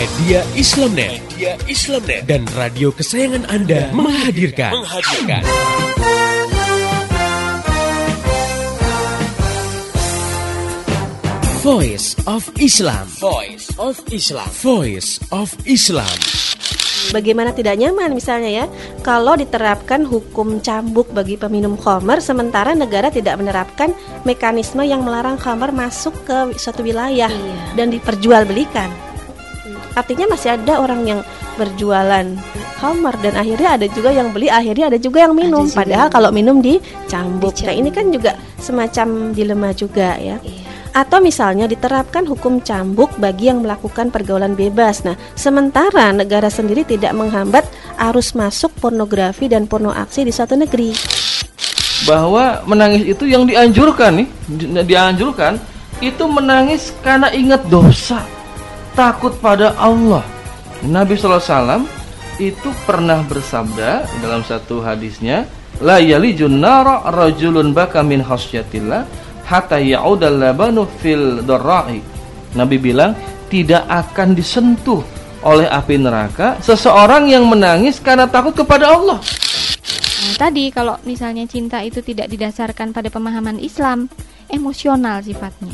Media Islamnet, Media Islamnet dan radio kesayangan Anda menghadirkan, menghadirkan. Voice of Islam. Voice of Islam. Voice of Islam. Bagaimana tidak nyaman misalnya ya kalau diterapkan hukum cambuk bagi peminum khamar sementara negara tidak menerapkan mekanisme yang melarang khamar masuk ke suatu wilayah Iya. dan diperjualbelikan. Artinya masih ada orang yang berjualan khamar dan akhirnya ada juga yang beli, akhirnya ada juga yang minum. juga Padahal yang- kalau minum dicambuk. Nah, ini kan juga semacam dilema juga ya. Iya. Atau misalnya diterapkan hukum cambuk bagi yang melakukan pergaulan bebas. Nah, sementara negara sendiri tidak menghambat arus masuk pornografi dan porno aksi di suatu negeri. bahwa menangis itu yang dianjurkan nih di- dianjurkan itu menangis karena ingat dosa takut pada Allah Nabi SAW itu pernah bersabda dalam satu hadisnya la yalijun nara rajulun baka min khasyatillah hatta ya'udal labanu fil darra'i Nabi bilang tidak akan disentuh oleh api neraka seseorang yang menangis karena takut kepada Allah Nah, tadi kalau misalnya cinta itu tidak didasarkan pada pemahaman Islam, emosional sifatnya.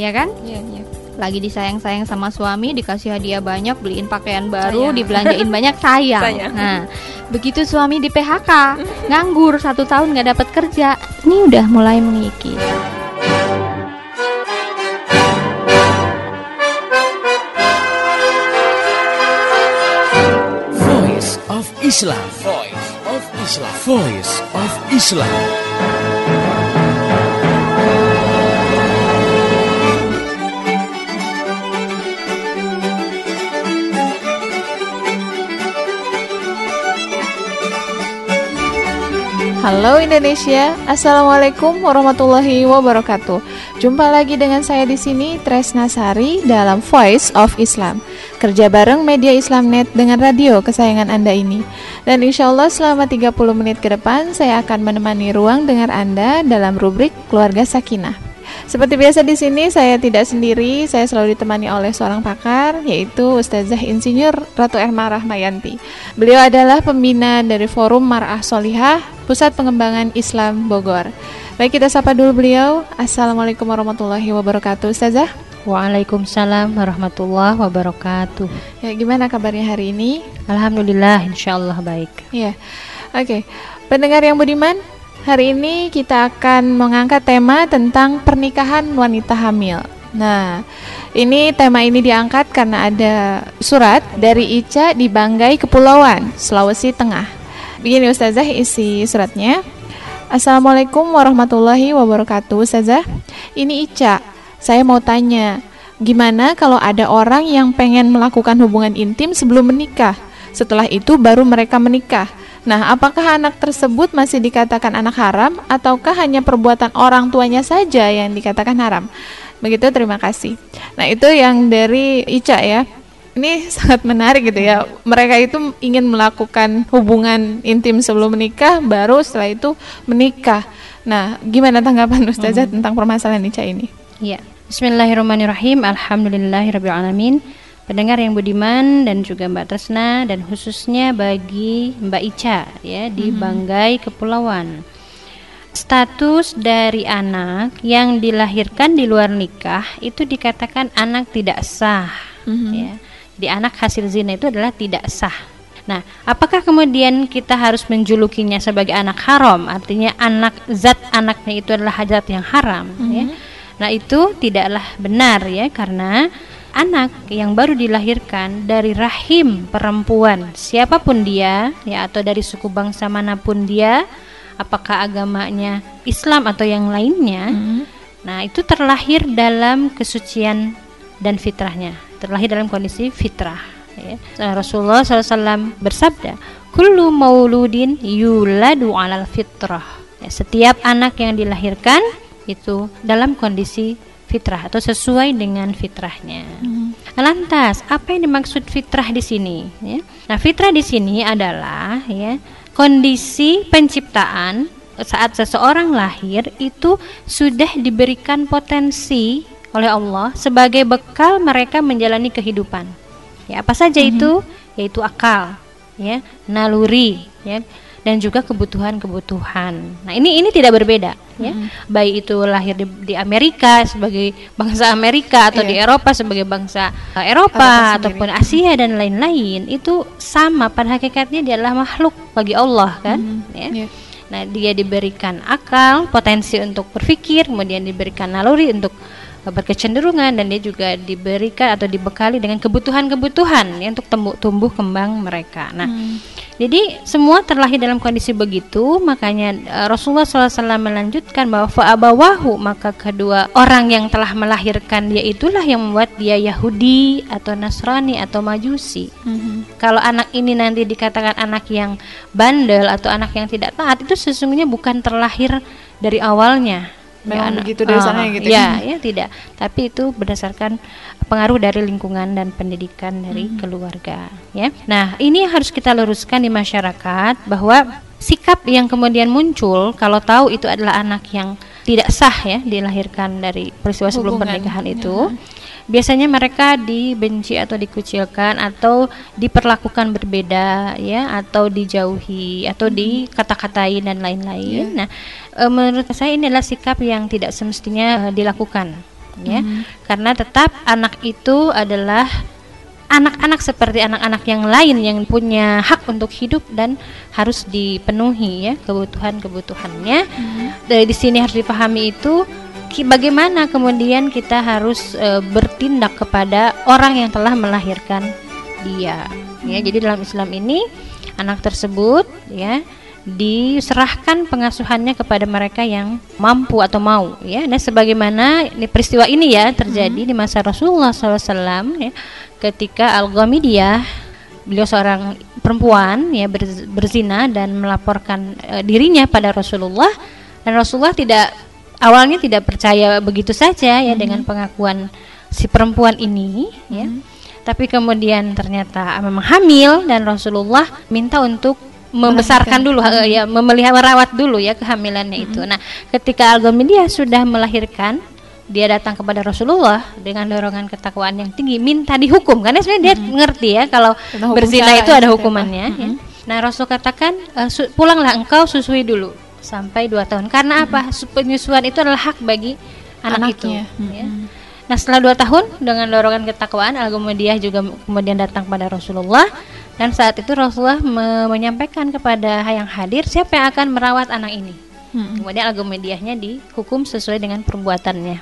Ya kan? Iya, iya. Lagi disayang-sayang sama suami, dikasih hadiah banyak, beliin pakaian baru, Sayang. dibelanjain banyak sayang. Sayang. Nah, begitu suami di PHK, nganggur satu tahun nggak dapat kerja, ini udah mulai mengikis. Voice of Islam. Voice of Islam. Voice of Islam. Halo Indonesia, Assalamualaikum warahmatullahi wabarakatuh. Jumpa lagi dengan saya di sini Tresna Sari dalam Voice of Islam. Kerja bareng media Islamnet dengan radio kesayangan Anda ini. Dan insya Allah selama 30 menit ke depan saya akan menemani ruang dengar Anda dalam rubrik Keluarga Sakinah. Seperti biasa di sini saya tidak sendiri, saya selalu ditemani oleh seorang pakar yaitu Ustazah Insinyur Ratu Erma Rahmayanti. Beliau adalah pembina dari Forum Mar'ah Solihah, Pusat Pengembangan Islam Bogor. Baik kita sapa dulu beliau. Assalamualaikum warahmatullahi wabarakatuh, Ustazah. Waalaikumsalam warahmatullahi wabarakatuh. Ya, gimana kabarnya hari ini? Alhamdulillah, insyaallah baik. Ya, oke. Pendengar yang budiman, hari ini kita akan mengangkat tema tentang pernikahan wanita hamil. Nah, ini tema ini diangkat karena ada surat dari Ica di Banggai Kepulauan, Sulawesi Tengah. Begini Ustazah isi suratnya. Assalamualaikum warahmatullahi wabarakatuh Ustazah. Ini Ica. Saya mau tanya, gimana kalau ada orang yang pengen melakukan hubungan intim sebelum menikah? Setelah itu baru mereka menikah. Nah, apakah anak tersebut masih dikatakan anak haram ataukah hanya perbuatan orang tuanya saja yang dikatakan haram? Begitu, terima kasih. Nah, itu yang dari Ica ya. Ini sangat menarik gitu ya. Mereka itu ingin melakukan hubungan intim sebelum menikah, baru setelah itu menikah. Nah, gimana tanggapan Ustazah tentang permasalahan Ica ini? Ya. Bismillahirrahmanirrahim. Alhamdulillahirabbil Pendengar yang budiman dan juga Mbak Tresna dan khususnya bagi Mbak Ica ya di Banggai Kepulauan. Status dari anak yang dilahirkan di luar nikah itu dikatakan anak tidak sah. Ya. Di anak hasil zina itu adalah tidak sah. Nah, apakah kemudian kita harus menjulukinya sebagai anak haram? Artinya anak zat anaknya itu adalah hajat yang haram, ya. Nah, itu tidaklah benar ya karena anak yang baru dilahirkan dari rahim perempuan, siapa pun dia ya atau dari suku bangsa mana pun dia, apakah agamanya Islam atau yang lainnya. Nah, itu terlahir dalam kesucian dan fitrahnya, terlahir dalam kondisi fitrah. Ya. Rasulullah SAW bersabda, "Kullu mauludin yuladu alal fitrah." Ya, setiap anak yang dilahirkan itu dalam kondisi fitrah atau sesuai dengan fitrahnya. Lantas, apa yang dimaksud fitrah di sini? Ya? Nah, fitrah di sini adalah ya kondisi penciptaan saat seseorang lahir itu sudah diberikan potensi oleh Allah sebagai bekal mereka menjalani kehidupan. Ya, apa saja itu? Yaitu akal, ya, naluri, ya, dan juga kebutuhan-kebutuhan. Nah, ini ini tidak berbeda, ya. Baik itu lahir di, di Amerika sebagai bangsa Amerika atau Iya. di Eropa sebagai bangsa uh, Eropa ataupun Asia dan lain-lain, itu sama pada hakikatnya dia adalah makhluk bagi Allah, kan? Ya. Iya. Nah, dia diberikan akal, potensi untuk berpikir, kemudian diberikan naluri untuk berkecenderungan dan dia juga diberikan atau dibekali dengan kebutuhan-kebutuhan ya, untuk tumbuh, tumbuh kembang mereka. Nah, jadi semua terlahir dalam kondisi begitu, makanya uh, Rasulullah SAW melanjutkan bahwa fa'abawahu maka kedua orang yang telah melahirkan dia itulah yang membuat dia Yahudi atau Nasrani atau Majusi. Kalau anak ini nanti dikatakan anak yang bandel atau anak yang tidak taat itu sesungguhnya bukan terlahir dari awalnya. Memang anak- begitu dari sana Ah, gitu ya, ya? ya tidak. Tapi itu berdasarkan pengaruh dari lingkungan dan pendidikan dari Hmm. keluarga, ya. Nah, ini harus kita luruskan di masyarakat bahwa sikap yang kemudian muncul kalau tahu itu adalah anak yang tidak sah ya dilahirkan dari peristiwa sebelum Hubungan, pernikahan ya. itu biasanya mereka dibenci atau dikucilkan atau diperlakukan berbeda ya atau dijauhi atau dikata-katain dan lain-lain. Nah, e, menurut saya ini adalah sikap yang tidak semestinya e, dilakukan ya. Karena tetap anak itu adalah anak-anak seperti anak-anak yang lain yang punya hak untuk hidup dan harus dipenuhi ya kebutuhan-kebutuhannya. Dari di sini harus dipahami itu bagaimana kemudian kita harus e, bertindak kepada orang yang telah melahirkan dia. Ya, jadi dalam Islam ini anak tersebut ya diserahkan pengasuhannya kepada mereka yang mampu atau mau ya. Dan sebagaimana ini peristiwa ini ya terjadi di masa Rasulullah SAW ya ketika Al-Ghamidiyah beliau seorang perempuan ya ber- berzina dan melaporkan eh, dirinya pada Rasulullah dan Rasulullah tidak awalnya tidak percaya begitu saja ya dengan pengakuan si perempuan ini ya. Tapi kemudian ternyata memang hamil dan Rasulullah minta untuk membesarkan dulu eh, ya memelihara merawat dulu ya kehamilannya itu. Nah, ketika Al-Ghamidiyah sudah melahirkan dia datang kepada Rasulullah dengan dorongan ketakwaan yang tinggi minta dihukum karena sebenarnya dia ngerti ya kalau berzina itu ya, ada hukumannya ya. Nah, Rasul katakan "Eh, su- pulanglah engkau susui dulu sampai dua tahun karena apa? Su- Penyusuan itu adalah hak bagi anak itu. Anaknya. ya. Nah setelah dua tahun dengan dorongan ketakwaan Al-Ghamidiyah juga kemudian datang kepada Rasulullah dan saat itu Rasulullah me- menyampaikan kepada yang hadir siapa yang akan merawat anak ini. Kemudian Al-Ghamidiyahnya dihukum sesuai dengan perbuatannya.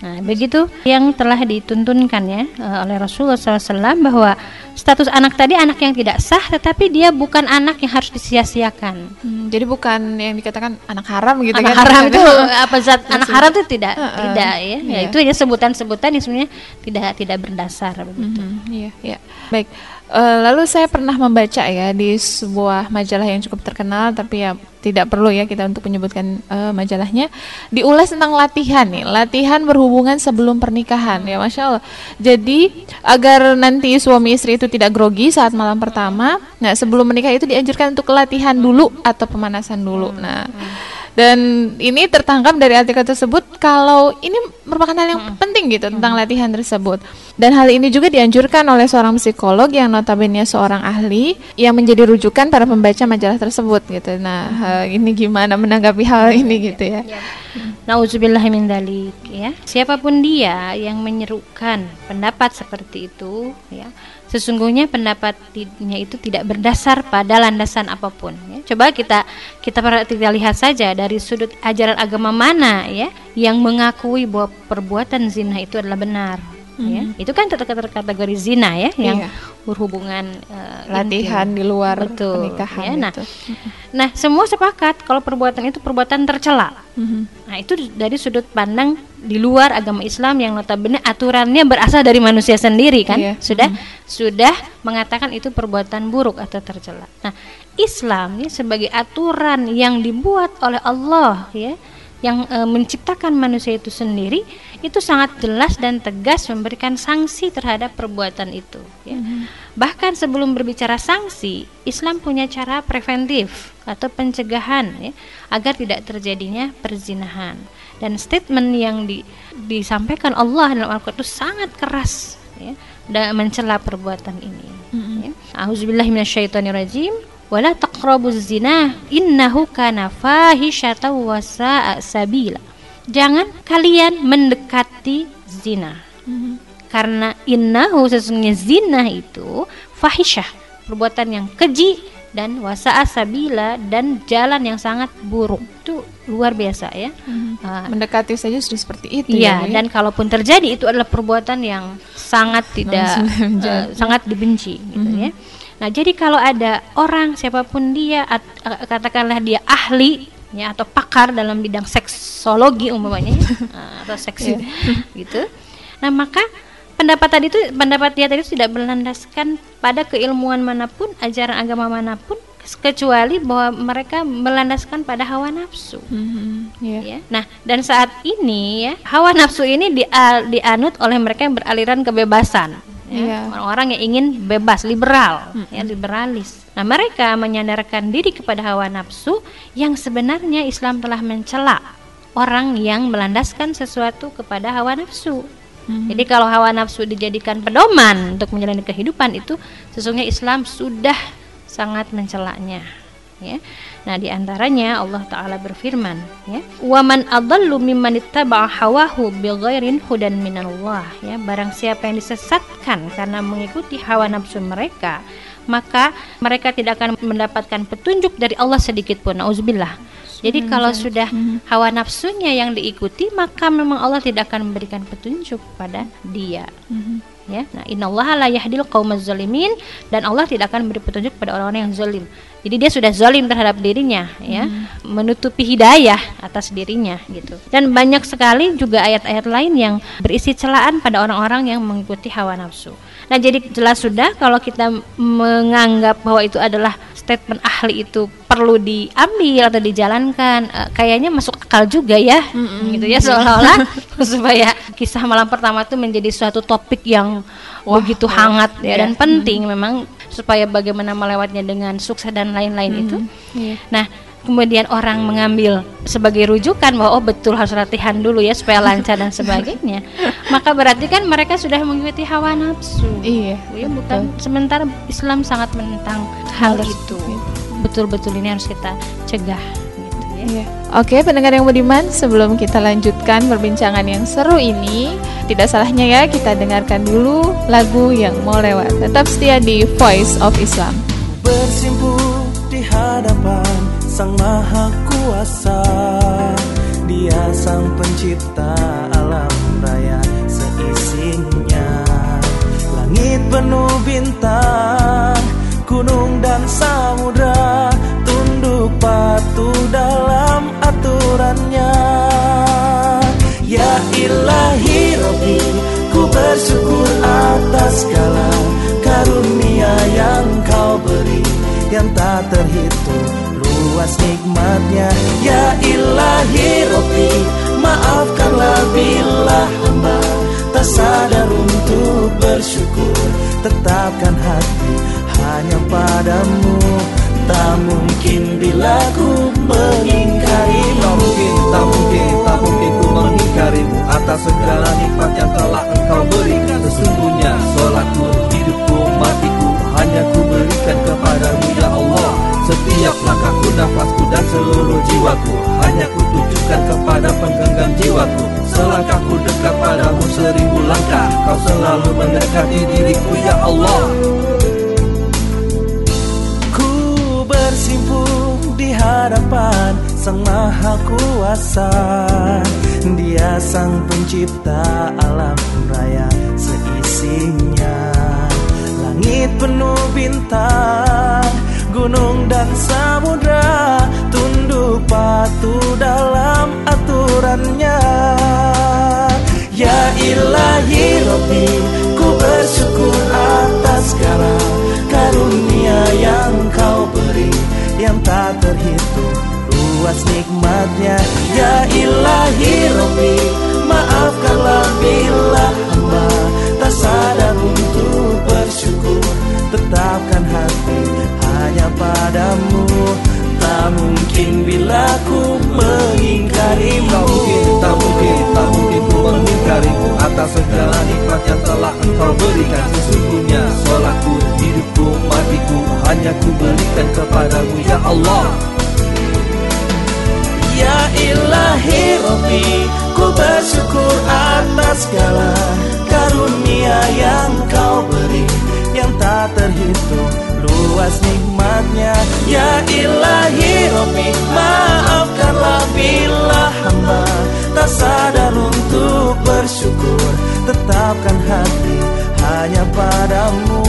Nah begitu yang telah dituntunkan ya eh, oleh Rasulullah SAW bahwa status anak tadi anak yang tidak sah tetapi dia bukan anak yang harus disia-siakan. Hmm, jadi bukan yang dikatakan anak haram gitu anak kan? haram itu Kadang- apa zat anak haram itu tidak Heeh. tidak ya, ya Iya. itu hanya sebutan-sebutan yang sebenarnya tidak tidak berdasar begitu. Mhm, iya, iya. Baik. Eh, lalu saya pernah membaca ya di sebuah majalah yang cukup terkenal, tapi ya tidak perlu ya kita untuk menyebutkan eh, majalahnya. Diulas tentang latihan nih, latihan berhubungan sebelum pernikahan ya, masya Allah. Jadi agar nanti suami istri itu tidak grogi saat malam pertama, nah sebelum menikah itu dianjurkan untuk latihan dulu atau pemanasan dulu. Nah. Dan ini tertangkap dari artikel tersebut kalau ini merupakan hal yang penting gitu tentang latihan tersebut. Dan hal ini juga dianjurkan oleh seorang psikolog yang notabene seorang ahli yang menjadi rujukan para pembaca majalah tersebut gitu. Nah, eh, ini gimana menanggapi hal ini gitu ya? Nauzubillahi min dzalik ya. Siapa pun dia yang menyerukan pendapat seperti itu ya, sesungguhnya pendapatnya itu tidak berdasar pada landasan apa pun ya. Coba kita kita kita lihat saja dari sudut ajaran agama mana ya yang mengakui bahwa perbuatan zina itu adalah benar ya. Itu kan ter- ter- kategori zina ya yang Iya. berhubungan eh, Latihan intim. di luar Betul, pernikahan ya. Nah, itu. Nah, semua sepakat kalau perbuatan itu perbuatan tercela. Mhm. Nah, itu dari sudut pandang di luar agama Islam yang notabene aturannya berasal dari manusia sendiri kan? Iya. Sudah sudah mengatakan itu perbuatan buruk atau tercela. Nah, Islam ini sebagai aturan yang dibuat oleh Allah ya, yang e, menciptakan manusia itu sendiri itu sangat jelas dan tegas memberikan sanksi terhadap perbuatan itu ya. Bahkan sebelum berbicara sanksi, Islam punya cara preventif atau pencegahan ya, agar tidak terjadinya perzinahan. Dan statement yang di- disampaikan Allah dalam Al-Qur'an itu sangat keras ya dan mencela perbuatan ini ya. Auzubillahi minasyaitonirrajim wala taqrabuz zina innahu kana fahisyatan wa sa'a sabila. Jangan kalian mendekati zina. Karena innahu sesungguhnya zina itu fahisyah perbuatan yang keji dan wasa'a sabila dan jalan yang sangat buruk. Itu luar biasa ya. Ah, Mendekati saja sudah seperti itu Iya, ya. Dan kalaupun terjadi itu adalah perbuatan yang sangat tidak menjadi. sangat dibenci gitu ya. Nah, jadi kalau ada orang siapa pun dia at- eh, katakanlah dia ahli ya atau pakar dalam bidang seksologi umpamanya ya, eh, atau seksi gitu. Nah, maka pendapat tadi itu pendapat dia tadi itu tidak berlandaskan pada keilmuan mana pun, ajaran agama mana pun kecuali bahwa mereka melandaskan pada hawa nafsu Mhm, iya. ya. Nah, dan saat ini ya, hawa nafsu ini dia- dianut oleh mereka yang beraliran kebebasan. Ya. Iya. Orang-orang yang ingin bebas, liberal, ya, liberalis. Nah, mereka menyandarkan diri kepada hawa nafsu yang sebenarnya Islam telah mencela orang yang melandaskan sesuatu kepada hawa nafsu. Jadi kalau hawa nafsu dijadikan pedoman untuk menjalani kehidupan itu sesungguhnya Islam sudah sangat mencelaknya ya. Nah, di antaranya Allah taala berfirman ya, "Wa man adallu mimman ittaba'a hawahu bighairin hudan minallah." Ya, barang siapa yang disesatkan karena mengikuti hawa nafsu mereka, maka mereka tidak akan mendapatkan petunjuk dari Allah sedikit pun. Nauzubillah. Jadi kalau sudah hawa nafsunya yang diikuti, maka memang Allah tidak akan memberikan petunjuk pada dia ya nah innallaha la yahdil qaumaz zalimin dan Allah tidak akan memberi petunjuk pada orang-orang yang zalim jadi dia sudah zalim terhadap dirinya ya. Menutupi hidayah atas dirinya gitu. Dan banyak sekali juga ayat-ayat lain yang berisi celaan pada orang-orang yang mengikuti hawa nafsu. Nah jadi jelas sudah kalau kita menganggap bahwa itu adalah statement ahli itu perlu diambil atau dijalankan eh, kayaknya masuk akal juga ya. Gitu ya seolah-olah supaya kisah malam pertama itu menjadi suatu topik yang begitu hangat ya dan penting memang supaya bagaimana melewatnya dengan sukses dan lain-lain itu. Nah kemudian orang mengambil sebagai rujukan bahwa oh betul harus latihan dulu ya supaya lancar dan sebagainya. Maka berarti kan mereka sudah mengikuti hawa nafsu. Iya. ya bukan sementara Islam sangat menentang hal itu. Betul-betul ini harus kita cegah ya Iya. Oke, pendengar yang budiman, sebelum kita lanjutkan perbincangan yang seru ini, tidak salahnya ya kita dengarkan dulu lagu yang mau lewat. Tetap setia di Voice of Islam. bersimpuh di hadapan Sang Maha Kuasa Dia Sang Pencipta bersyukur atas segala karunia yang kau beri Yang tak terhitung luas nikmatnya. Ya ilahi Rabbi Maafkanlah bila hamba Tak sadar untuk bersyukur. Tetapkan hati hanya padamu. Tak mungkin bila ku mengingkari. Tak mungkin, tak mungkin, tak mungkin segala nikmat yang telah engkau berikan Sesungguhnya Ya ilahi Rabbi Maafkanlah bila hamba Tak sadar untuk bersyukur. Tetapkan hati hanya padamu. Tak mungkin bila ku mengingkari. Tak mungkin, tak mungkin, tak mungkin ku mengingkarimu. Atas segala nikmat yang telah engkau berikan Sesungguhnya sholatku, hidupku, matiku Hanya ku berikan kepadamu ya Allah ilahi Rabbi Ku bersyukur atas segala karunia yang kau beri Yang tak terhitung luas nikmatnya. Ya ilahi Rabbi Maafkanlah bila hamba Tak sadar untuk bersyukur. Tetapkan hati hanya padamu.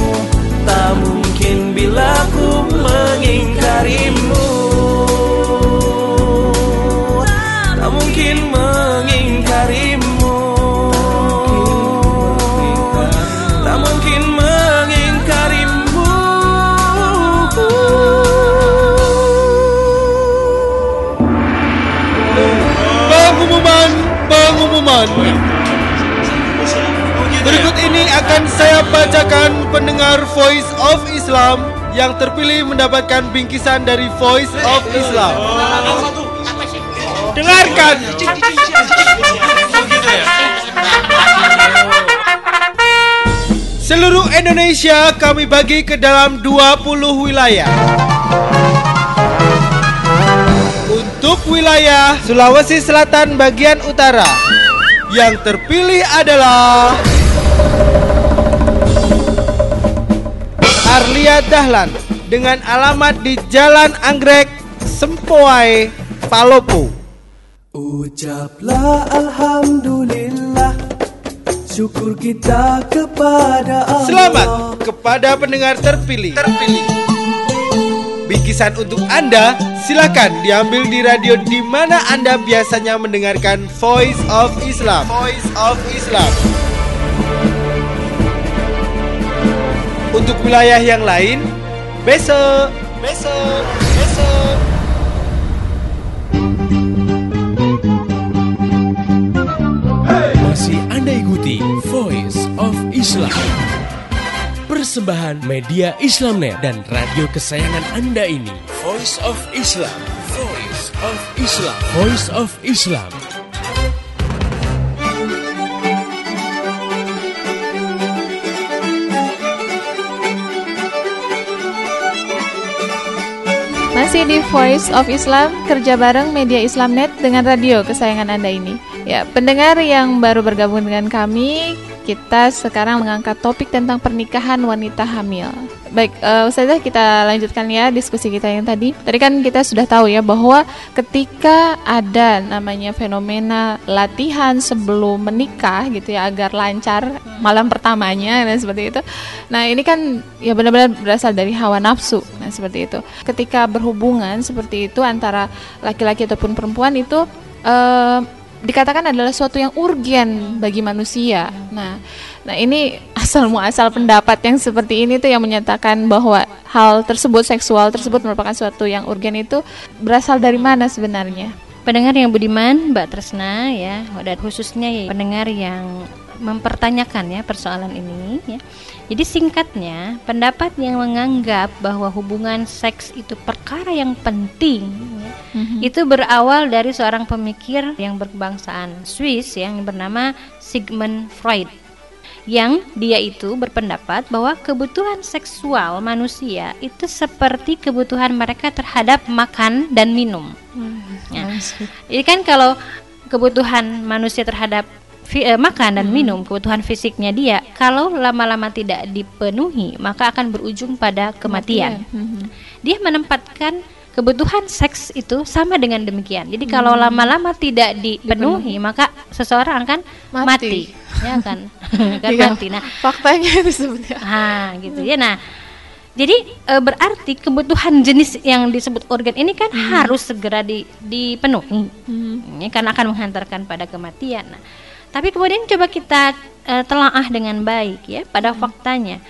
Tak mungkin bila ku mengingkarimu saya bacakan pendengar Voice of Islam yang terpilih mendapatkan bingkisan dari Voice of Islam. Dengarkan. Seluruh Indonesia kami bagi ke dalam 20 wilayah. Untuk wilayah Sulawesi Selatan bagian utara Yang terpilih adalah Arlia Dahlan Dengan alamat di Jalan Anggrek Sempoai Palopo Ucaplah Alhamdulillah Syukur kita kepada Allah Selamat kepada pendengar terpilih Terpilih Bingkisan untuk Anda silakan diambil di radio di mana Anda biasanya mendengarkan Voice of Islam. Voice of Islam. Untuk wilayah yang lain, besok, besok, besok. Masih Anda ikuti Voice of Islam. Persembahan media Islamnet dan radio kesayangan Anda ini. Voice of Islam. Voice of Islam. Voice of Islam. Masih di Voice of Islam, kerja bareng media Islamnet dengan radio kesayangan Anda ini. Ya, pendengar yang baru bergabung dengan kami, kita sekarang mengangkat topik tentang pernikahan wanita hamil. Baik, uh, Ustazah kita lanjutkan ya diskusi kita yang tadi. Tadi kan kita sudah tahu ya bahwa ketika ada namanya fenomena latihan sebelum menikah gitu ya agar lancar malam pertamanya dan seperti itu. Nah, ini kan ya benar-benar berasal dari hawa nafsu. Nah, seperti itu. Ketika berhubungan seperti itu antara laki-laki ataupun perempuan itu uh, dikatakan adalah suatu yang urgen bagi manusia. Nah, nah ini asal muasal pendapat yang seperti ini tuh yang menyatakan bahwa hal tersebut seksual tersebut merupakan suatu yang urgen itu berasal dari mana sebenarnya? Pendengar yang budiman, Mbak Tresna ya, dan khususnya ya, pendengar yang mempertanyakan ya persoalan ini ya. Jadi singkatnya, pendapat yang menganggap bahwa hubungan seks itu perkara yang penting ya, Mhm. itu berawal dari seorang pemikir yang berkebangsaan Swiss yang bernama Sigmund Freud. Yang dia itu berpendapat bahwa kebutuhan seksual manusia itu seperti kebutuhan mereka terhadap makan dan minum. Ya. Jadi kan kalau kebutuhan manusia terhadap fi- eh, makan dan minum, kebutuhan fisiknya dia, kalau lama-lama tidak dipenuhi, maka akan berujung pada kematian. Mhm. Dia menempatkan kebutuhan seks itu sama dengan demikian. Jadi kalau lama-lama tidak dipenuhi, maka seseorang akan Mati. mati, ya kan, akan Iya. mati. Nah, Faktanya itu apa? Ah, gitu ya. Nah, jadi e, berarti kebutuhan jenis yang disebut organ ini kan harus segera di, dipenuhi, Ya, karena akan menghantarkan pada kematian. Nah, tapi kemudian coba kita e, telaah dengan baik ya pada faktanya.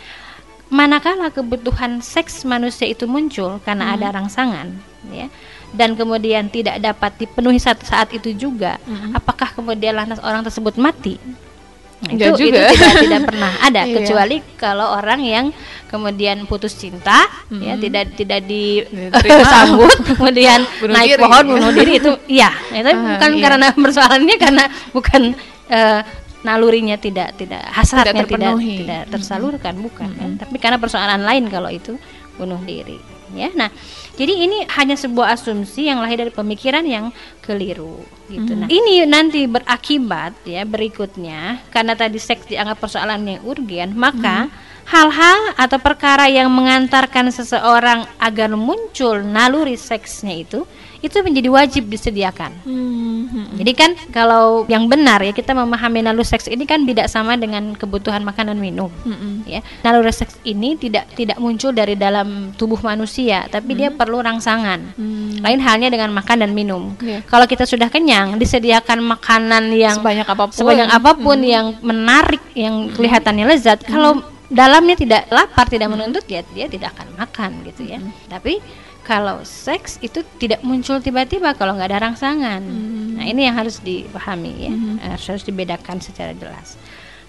Manakala kebutuhan seks manusia itu muncul karena ada rangsangan, ya, dan kemudian tidak dapat dipenuhi saat saat itu juga, apakah kemudian lantas orang tersebut mati? Nah, Enggak itu, juga. itu tidak tidak pernah ada Iya. kecuali kalau orang yang kemudian putus cinta ya tidak tidak Diterima. disambut kemudian Bunuh naik diri. pohon bunuh diri itu iya itu Ah, bukan iya. karena persoalannya karena bukan eh, nalurinya tidak tidak hasratnya tidak terpenuhi. tidak tersalurkan bukan kan? tapi karena persoalan lain kalau itu bunuh diri ya. Nah jadi ini hanya sebuah asumsi yang lahir dari pemikiran yang keliru gitu. Nah ini nanti berakibat ya berikutnya. Karena tadi seks dianggap persoalan yang urgen maka hal-hal atau perkara yang mengantarkan seseorang agar muncul naluri seksnya itu itu menjadi wajib disediakan Hmm. jadi kan kalau yang benar ya kita memahami naluri seks ini kan tidak sama dengan kebutuhan makan dan minum Mm-mm. ya. Naluri seks ini tidak tidak muncul dari dalam tubuh manusia, tapi dia perlu rangsangan. Hmm. Lain halnya dengan makan dan minum. Iya. Kalau kita sudah kenyang, disediakan makanan yang Sebanyak apa pun. sebanyak apa pun yang menarik, yang kelihatannya lezat. Kalau dalamnya tidak lapar, tidak menuntut, ya dia tidak akan makan gitu ya. Tapi kalau seks itu tidak muncul tiba-tiba kalau nggak ada rangsangan. Nah ini yang harus dipahami ya, harus harus dibedakan secara jelas.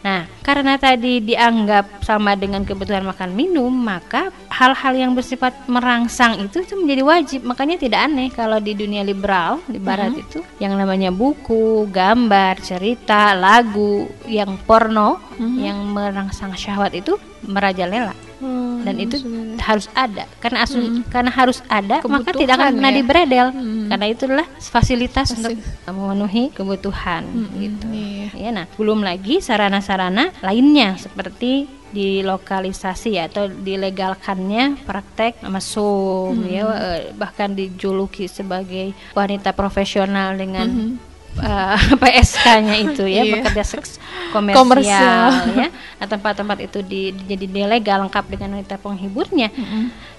Nah, karena tadi dianggap sama dengan kebutuhan makan minum, maka hal-hal yang bersifat merangsang itu itu menjadi wajib. Makanya tidak aneh kalau di dunia liberal di barat itu yang namanya buku, gambar, cerita, lagu yang porno yang merangsang syahwat itu merajalela. Oh, Dan itu sebenarnya. harus ada karena asu- karena harus ada maka tidak akan Kebutuhan pernah ya. diberedel Mm. karena itulah fasilitas untuk Fasil- memenuhi kebutuhan gitu. iya. Ya, nah, belum lagi sarana-sarana lainnya seperti dilokalisasi atau dilegalkannya praktek mesum ya eh, bahkan dijuluki sebagai wanita profesional dengan eh, PSK-nya itu ya Iya. bekerja seks komersial, Komersial. ya nah, tempat-tempat itu di, jadi ilegal lengkap dengan wanita penghiburnya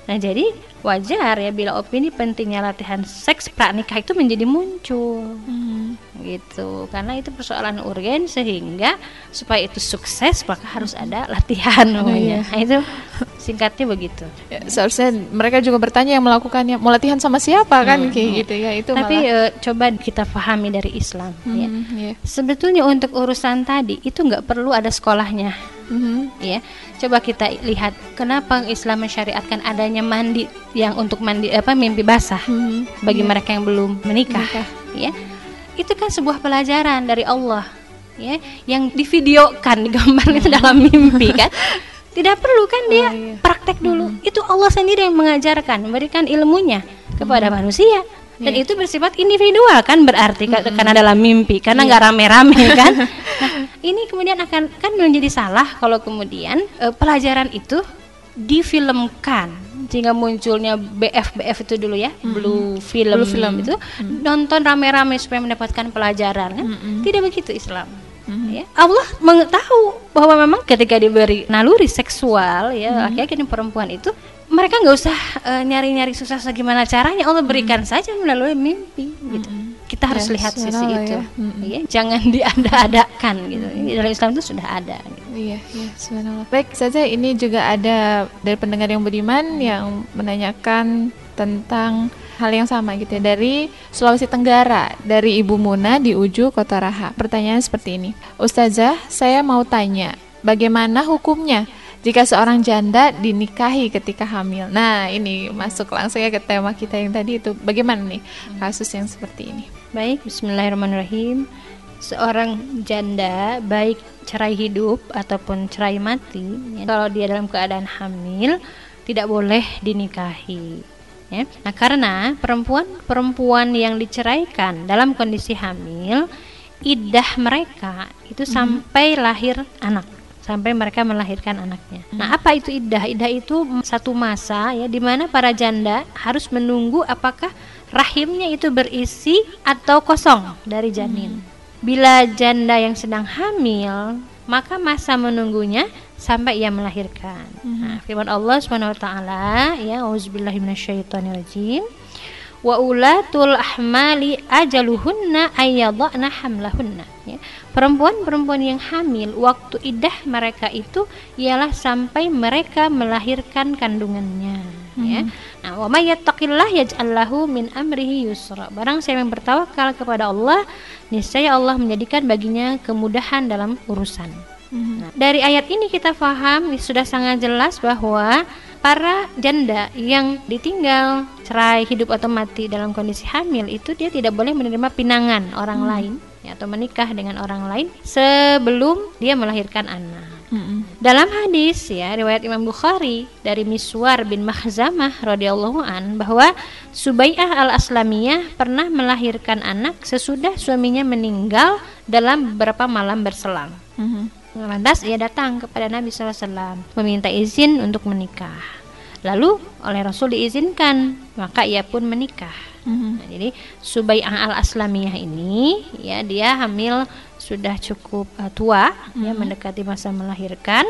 nah jadi wajar ya bila opini pentingnya latihan seks pranikah itu menjadi muncul Hmm. gitu karena itu persoalan urgen sehingga supaya itu sukses maka harus ada latihan namanya. Nah, itu singkatnya begitu Ya, seharusnya mereka juga bertanya yang melakukannya mau latihan sama siapa kan Hmm, kayak hmm. gitu ya itu tapi malah. eh, coba kita pahami dari Islam ya Hmm, iya. sebetulnya untuk urusan tadi itu nggak perlu ada sekolahnya Mhm. ya coba kita lihat kenapa Islam mensyariatkan adanya mandi yang untuk mandi apa mimpi basah Mhm. bagi mereka yang belum menikah, Menikah. ya. Itu kan sebuah pelajaran dari Allah ya yang divideokan digambar itu dalam mimpi kan? Tidak perlu kan dia Oh, iya. praktek dulu. Itu Allah sendiri yang mengajarkan memberikan ilmunya kepada manusia. Dan Iya. itu bersifat individual kan berarti ka- karena dalam mimpi karena nggak rame-rame kan? Nah ini kemudian akan kan menjadi salah kalau kemudian eh, pelajaran itu difilmkan sehingga munculnya BF BF itu dulu ya blue film, Blue film. itu. Nonton rame-rame supaya mendapatkan pelajaran kan? Tidak begitu Islam. Ya Allah mengetahui bahwa memang ketika diberi naluri seksual ya laki-laki dan perempuan itu mereka nggak usah eh, nyari-nyari susah gimana caranya. Allah berikan saja melalui mimpi gitu kita harus Ya, lihat sisi itu ya. Ya jangan diada-adakan gitu dalam Islam itu sudah ada gitu. Iya, iya, subhanallah. Baik, saja ini juga ada dari pendengar yang beriman yang menanyakan tentang hal yang sama gitu ya dari Sulawesi Tenggara dari Ibu Muna di Uju Kota Raha. Pertanyaan seperti ini. Ustazah, saya mau tanya, bagaimana hukumnya jika seorang janda dinikahi ketika hamil? Nah, ini masuk langsung ya ke tema kita yang tadi itu. Bagaimana nih kasus yang seperti ini? Baik, bismillahirrahmanirrahim. Seorang janda baik cerai hidup ataupun cerai mati, ya, kalau dia dalam keadaan hamil tidak boleh dinikahi. Ya. Nah, karena perempuan-perempuan yang diceraikan dalam kondisi hamil, idah mereka itu sampai lahir anak sampai mereka melahirkan anaknya. Nah, apa itu iddah? Iddah itu satu masa ya di mana para janda harus menunggu apakah rahimnya itu berisi atau kosong dari janin. Bila janda yang sedang hamil, maka masa menunggunya sampai ia melahirkan. Nah, firman Allah Subhanahu wa taala ya auzubillahi minasyaitonirrajim wa ulatul ahmali ajaluhunna ayyadhna hamlahunna. Perempuan-perempuan yang hamil waktu idah mereka itu ialah sampai mereka melahirkan kandungannya ya. Nah, wa may yattaqillah yaj'al lahu min amrihi yusra. Barang siapa yang bertawakal kepada Allah, niscaya Allah menjadikan baginya kemudahan dalam urusan. Nah, dari ayat ini kita paham sudah sangat jelas bahwa para janda yang ditinggal cerai hidup atau mati dalam kondisi hamil itu dia tidak boleh menerima pinangan orang lain ya, atau menikah dengan orang lain sebelum dia melahirkan anak. Mm-mm. Dalam hadis ya riwayat Imam Bukhari dari Miswar bin Mahzamah radhiyallahu an bahwa Subai'ah al-Aslamiyah pernah melahirkan anak sesudah suaminya meninggal dalam beberapa malam berselang. Mhm. Lantas ia datang kepada Nabi SAW meminta izin untuk menikah. Lalu oleh Rasul diizinkan, maka ia pun menikah. Mhm. Nah, jadi Subai'ah al-Aslamiyah ini ya dia hamil sudah cukup uh, tua ya mendekati masa melahirkan.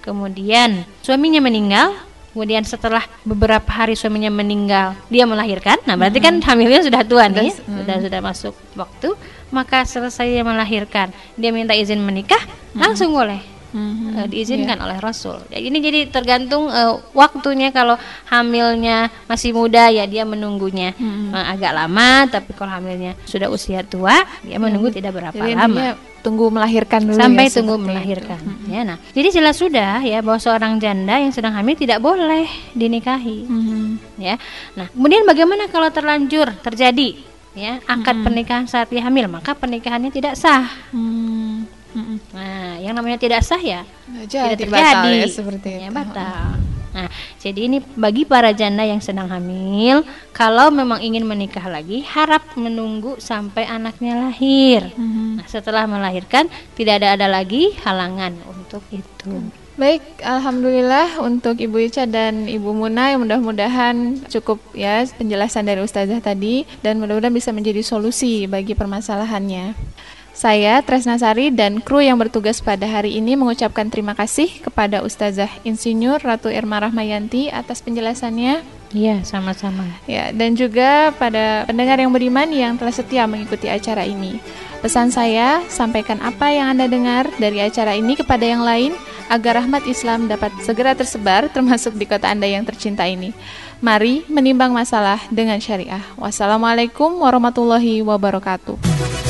Kemudian suaminya meninggal, kemudian setelah beberapa hari suaminya meninggal, dia melahirkan. Nah, berarti kan hamilnya sudah tua nih, sudah sudah masuk waktu, maka selesai dia melahirkan, dia minta izin menikah, langsung boleh. Mhm. eh, diizinkan oleh Rasul. Ya, ini jadi tergantung eh, waktunya kalau hamilnya masih muda ya dia menunggunya eh, agak lama, tapi kalau hamilnya sudah usia tua dia menunggu tidak berapa Jadi lama tunggu melahirkan dulu sampai ya, tunggu melahirkan. Ya, nah, jadi jelas sudah ya bahwa seorang janda yang sedang hamil tidak boleh dinikahi. itu. Mhm. Ya, nah kemudian bagaimana kalau terlanjur terjadi ya akad pernikahan saat dia hamil maka pernikahannya tidak sah. Hmm. Nah, yang namanya tidak sah ya Nggak tidak jadi terjadi batal ya seperti Ya, itu. batal. Nah, jadi ini bagi para janda yang sedang hamil, kalau memang ingin menikah lagi, harap menunggu sampai anaknya lahir. Mhm. Nah, setelah melahirkan, tidak ada ada lagi halangan untuk itu. Baik, alhamdulillah untuk Ibu Ica dan Ibu Muna yang mudah-mudahan cukup ya penjelasan dari Ustazah tadi dan mudah-mudahan bisa menjadi solusi bagi permasalahannya. Saya Tresna Sari dan kru yang bertugas pada hari ini mengucapkan terima kasih kepada Ustazah Insinyur Ratu Irma Rahmayanti atas penjelasannya. Iya, sama-sama. Ya, dan juga pada pendengar yang beriman yang telah setia mengikuti acara ini. Pesan saya, sampaikan apa yang Anda dengar dari acara ini kepada yang lain agar rahmat Islam dapat segera tersebar termasuk di kota Anda yang tercinta ini. Mari menimbang masalah dengan syariah. Wassalamualaikum warahmatullahi wabarakatuh.